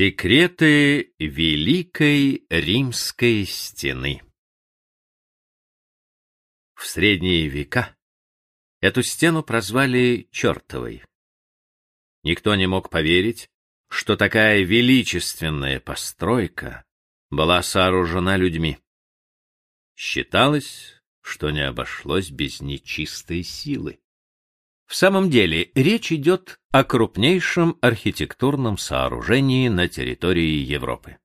Секреты Великой Римской Стены В средние века эту стену прозвали Чертовой. Никто не мог поверить, что такая величественная постройка была сооружена людьми. Считалось, что не обошлось без нечистой силы. В самом деле, речь идет о крупнейшем архитектурном сооружении на территории Европы.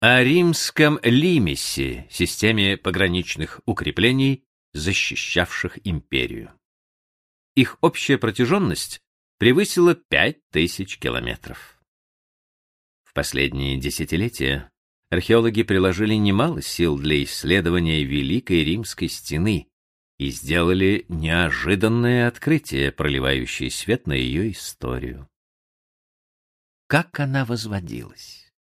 О римском лимесе, системе пограничных укреплений, защищавших империю. Их общая протяженность превысила 5000 километров. В последние десятилетия археологи приложили немало сил для исследования Великой Римской стены, и сделали неожиданное открытие, проливающее свет на ее историю. Как она возводилась?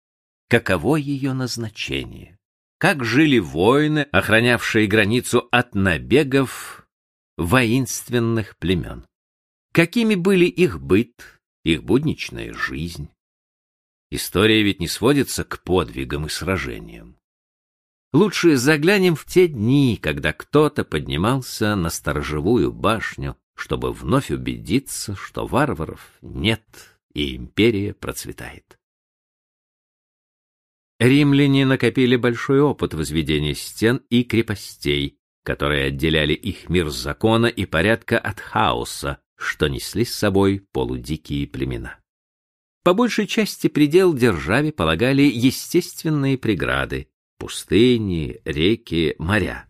Каково ее назначение? Как жили воины, охранявшие границу от набегов воинственных племен? Какими были их быт, их будничная жизнь? История ведь не сводится к подвигам и сражениям. Лучше заглянем в те дни, когда кто-то поднимался на сторожевую башню, чтобы вновь убедиться, что варваров нет и империя процветает. Римляне накопили большой опыт возведения стен и крепостей, которые отделяли их мир закона и порядка от хаоса, что несли с собой полудикие племена. По большей части предел державе полагали естественные преграды, пустыни, реки, моря.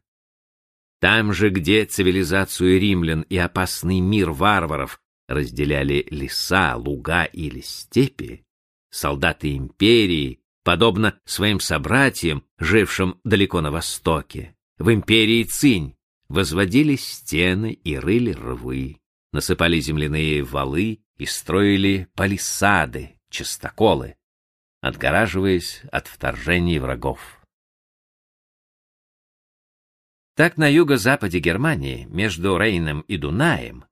Там же, где цивилизацию римлян и опасный мир варваров разделяли леса, луга или степи, солдаты империи, подобно своим собратьям, жившим далеко на востоке, в империи Цинь, возводили стены и рыли рвы, насыпали земляные валы и строили палисады, частоколы, отгораживаясь от вторжений врагов. Так на юго-западе Германии, между Рейном и Дунаем,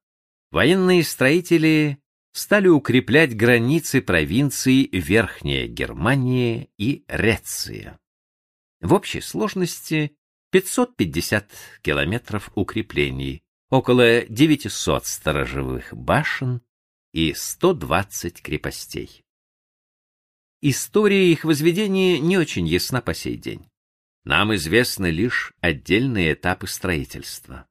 военные строители стали укреплять границы провинций Верхняя Германия и Реция. В общей сложности 550 километров укреплений, около 900 сторожевых башен и 120 крепостей. История их возведения не очень ясна по сей день. Нам известны лишь отдельные этапы строительства.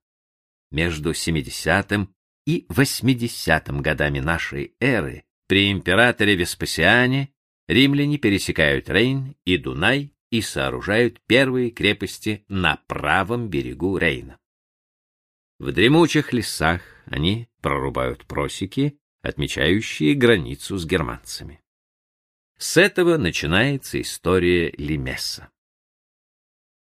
Между 70 и 80 годами нашей эры при императоре Веспасиане римляне пересекают Рейн и Дунай и сооружают первые крепости на правом берегу Рейна. В дремучих лесах они прорубают просеки, отмечающие границу с германцами. С этого начинается история Лимеса.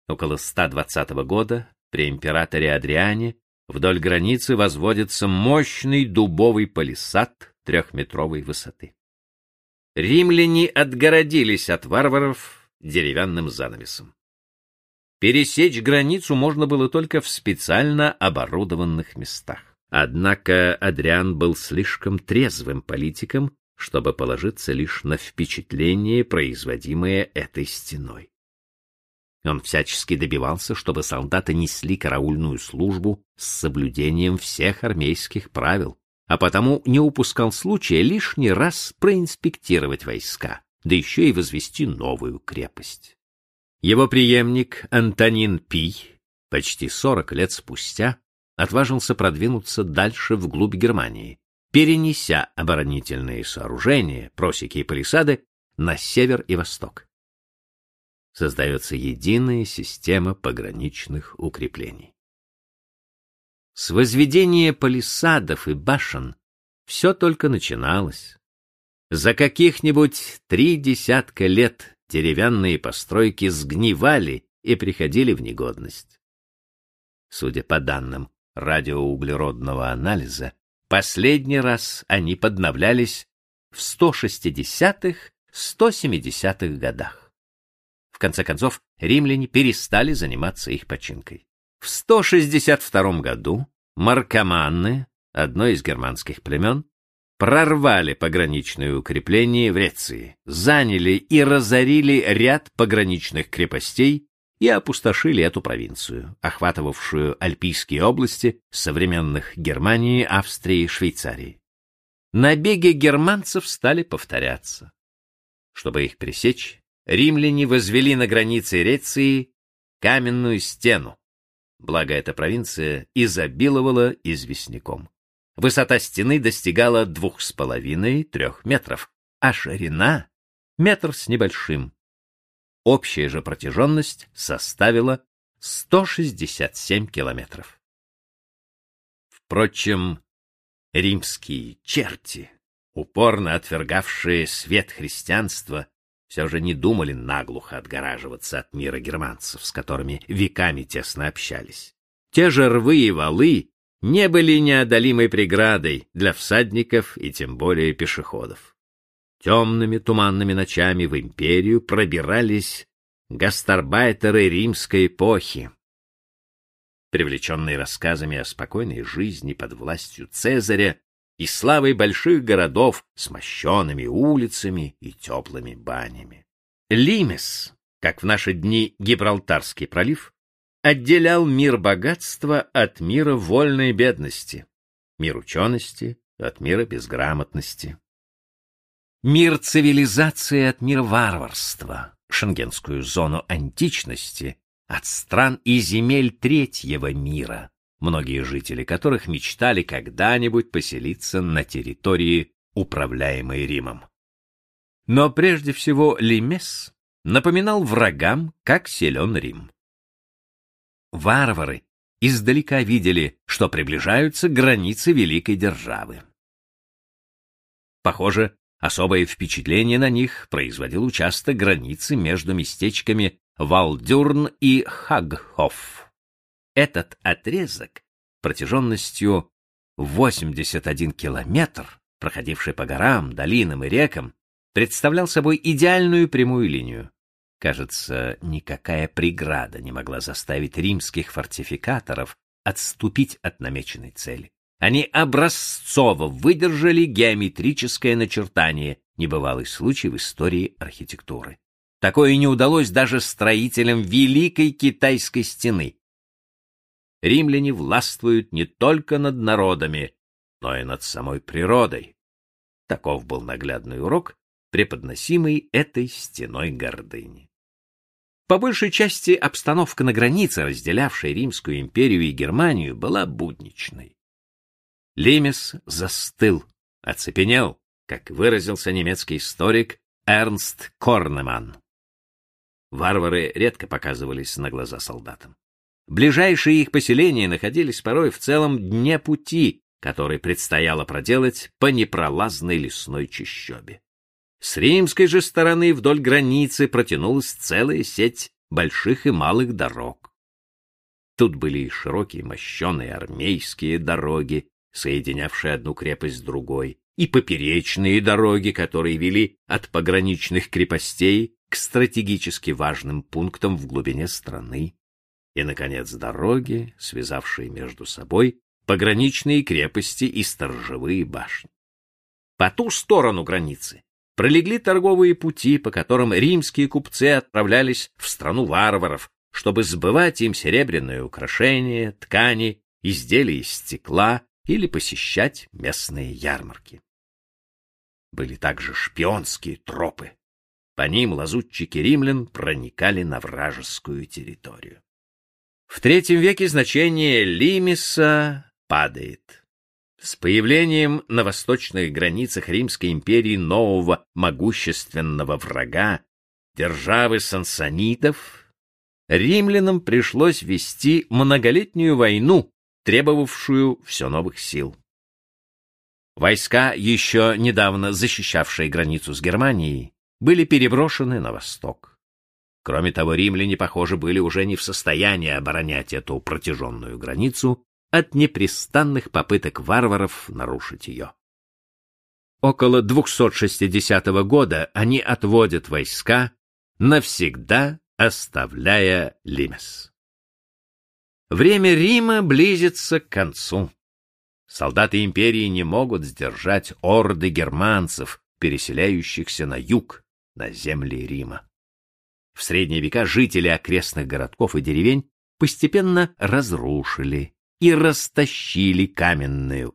Около 120 года при императоре Адриане вдоль границы возводится мощный дубовый палисад трехметровой высоты. Римляне отгородились от варваров деревянным занавесом. Пересечь границу можно было только в специально оборудованных местах. Однако Адриан был слишком трезвым политиком, чтобы положиться лишь на впечатление, производимое этой стеной. Он всячески добивался, чтобы солдаты несли караульную службу с соблюдением всех армейских правил, а потому не упускал случая лишний раз проинспектировать войска, да еще и возвести новую крепость. Его преемник Антонин Пий, почти сорок лет спустя, отважился продвинуться дальше вглубь Германии, перенеся оборонительные сооружения, просеки и палисады на север и восток создается единая система пограничных укреплений. С возведения палисадов и башен все только начиналось. За каких-нибудь три десятка лет деревянные постройки сгнивали и приходили в негодность. Судя по данным радиоуглеродного анализа, последний раз они подновлялись в 160-170-х годах. В конце концов, римляне перестали заниматься их починкой. В 162 году маркоманны, одно из германских племен, прорвали пограничные укрепления в Реции, заняли и разорили ряд пограничных крепостей и опустошили эту провинцию, охватывавшую альпийские области современных Германии, Австрии Швейцарии. Набеги германцев стали повторяться. Чтобы их пресечь, римляне возвели на границе Реции каменную стену. Благо эта провинция изобиловала известняком. Высота стены достигала двух с половиной-трех метров, а ширина — метр с небольшим. Общая же протяженность составила 167 километров. Впрочем, римские черти, упорно отвергавшие свет христианства, все же не думали наглухо отгораживаться от мира германцев, с которыми веками тесно общались. Те же рвы и валы не были неодолимой преградой для всадников и тем более пешеходов. Темными туманными ночами в империю пробирались гастарбайтеры римской эпохи. Привлеченные рассказами о спокойной жизни под властью Цезаря и славой больших городов с мощенными улицами и теплыми банями. Лимес, как в наши дни Гибралтарский пролив, отделял мир богатства от мира вольной бедности, мир учености от мира безграмотности. Мир цивилизации от мира варварства, шенгенскую зону античности от стран и земель третьего мира, многие жители которых мечтали когда-нибудь поселиться на территории, управляемой Римом. Но прежде всего Лимес напоминал врагам, как силен Рим варвары издалека видели, что приближаются границы великой державы. Похоже, особое впечатление на них производил участок границы между местечками Валдюрн и Хагхоф. Этот отрезок протяженностью 81 километр, проходивший по горам, долинам и рекам, представлял собой идеальную прямую линию. Кажется, никакая преграда не могла заставить римских фортификаторов отступить от намеченной цели. Они образцово выдержали геометрическое начертание, небывалый случай в истории архитектуры. Такое не удалось даже строителям Великой Китайской стены. Римляне властвуют не только над народами, но и над самой природой. Таков был наглядный урок, преподносимый этой стеной гордыни. По большей части обстановка на границе, разделявшей Римскую империю и Германию, была будничной. Лемес застыл, оцепенел, как выразился немецкий историк Эрнст Корнеман. Варвары редко показывались на глаза солдатам. Ближайшие их поселения находились порой в целом дне пути, который предстояло проделать по непролазной лесной чащобе. С римской же стороны вдоль границы протянулась целая сеть больших и малых дорог. Тут были и широкие мощеные армейские дороги, соединявшие одну крепость с другой, и поперечные дороги, которые вели от пограничных крепостей к стратегически важным пунктам в глубине страны, и, наконец, дороги, связавшие между собой пограничные крепости и сторожевые башни. По ту сторону границы пролегли торговые пути, по которым римские купцы отправлялись в страну варваров, чтобы сбывать им серебряные украшения, ткани, изделия из стекла или посещать местные ярмарки. Были также шпионские тропы. По ним лазутчики римлян проникали на вражескую территорию. В третьем веке значение лимиса падает. С появлением на восточных границах Римской империи нового могущественного врага, державы сансанитов, римлянам пришлось вести многолетнюю войну, требовавшую все новых сил. Войска, еще недавно защищавшие границу с Германией, были переброшены на восток. Кроме того, римляне, похоже, были уже не в состоянии оборонять эту протяженную границу от непрестанных попыток варваров нарушить ее. Около 260 года они отводят войска, навсегда оставляя Лимес. Время Рима близится к концу. Солдаты империи не могут сдержать орды германцев, переселяющихся на юг, на земли Рима. В средние века жители окрестных городков и деревень постепенно разрушили и растащили каменную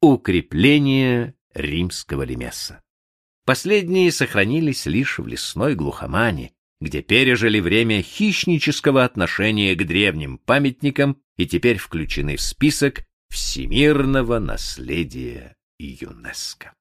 укрепление римского лемеса. Последние сохранились лишь в лесной глухомане, где пережили время хищнического отношения к древним памятникам и теперь включены в список всемирного наследия ЮНЕСКО.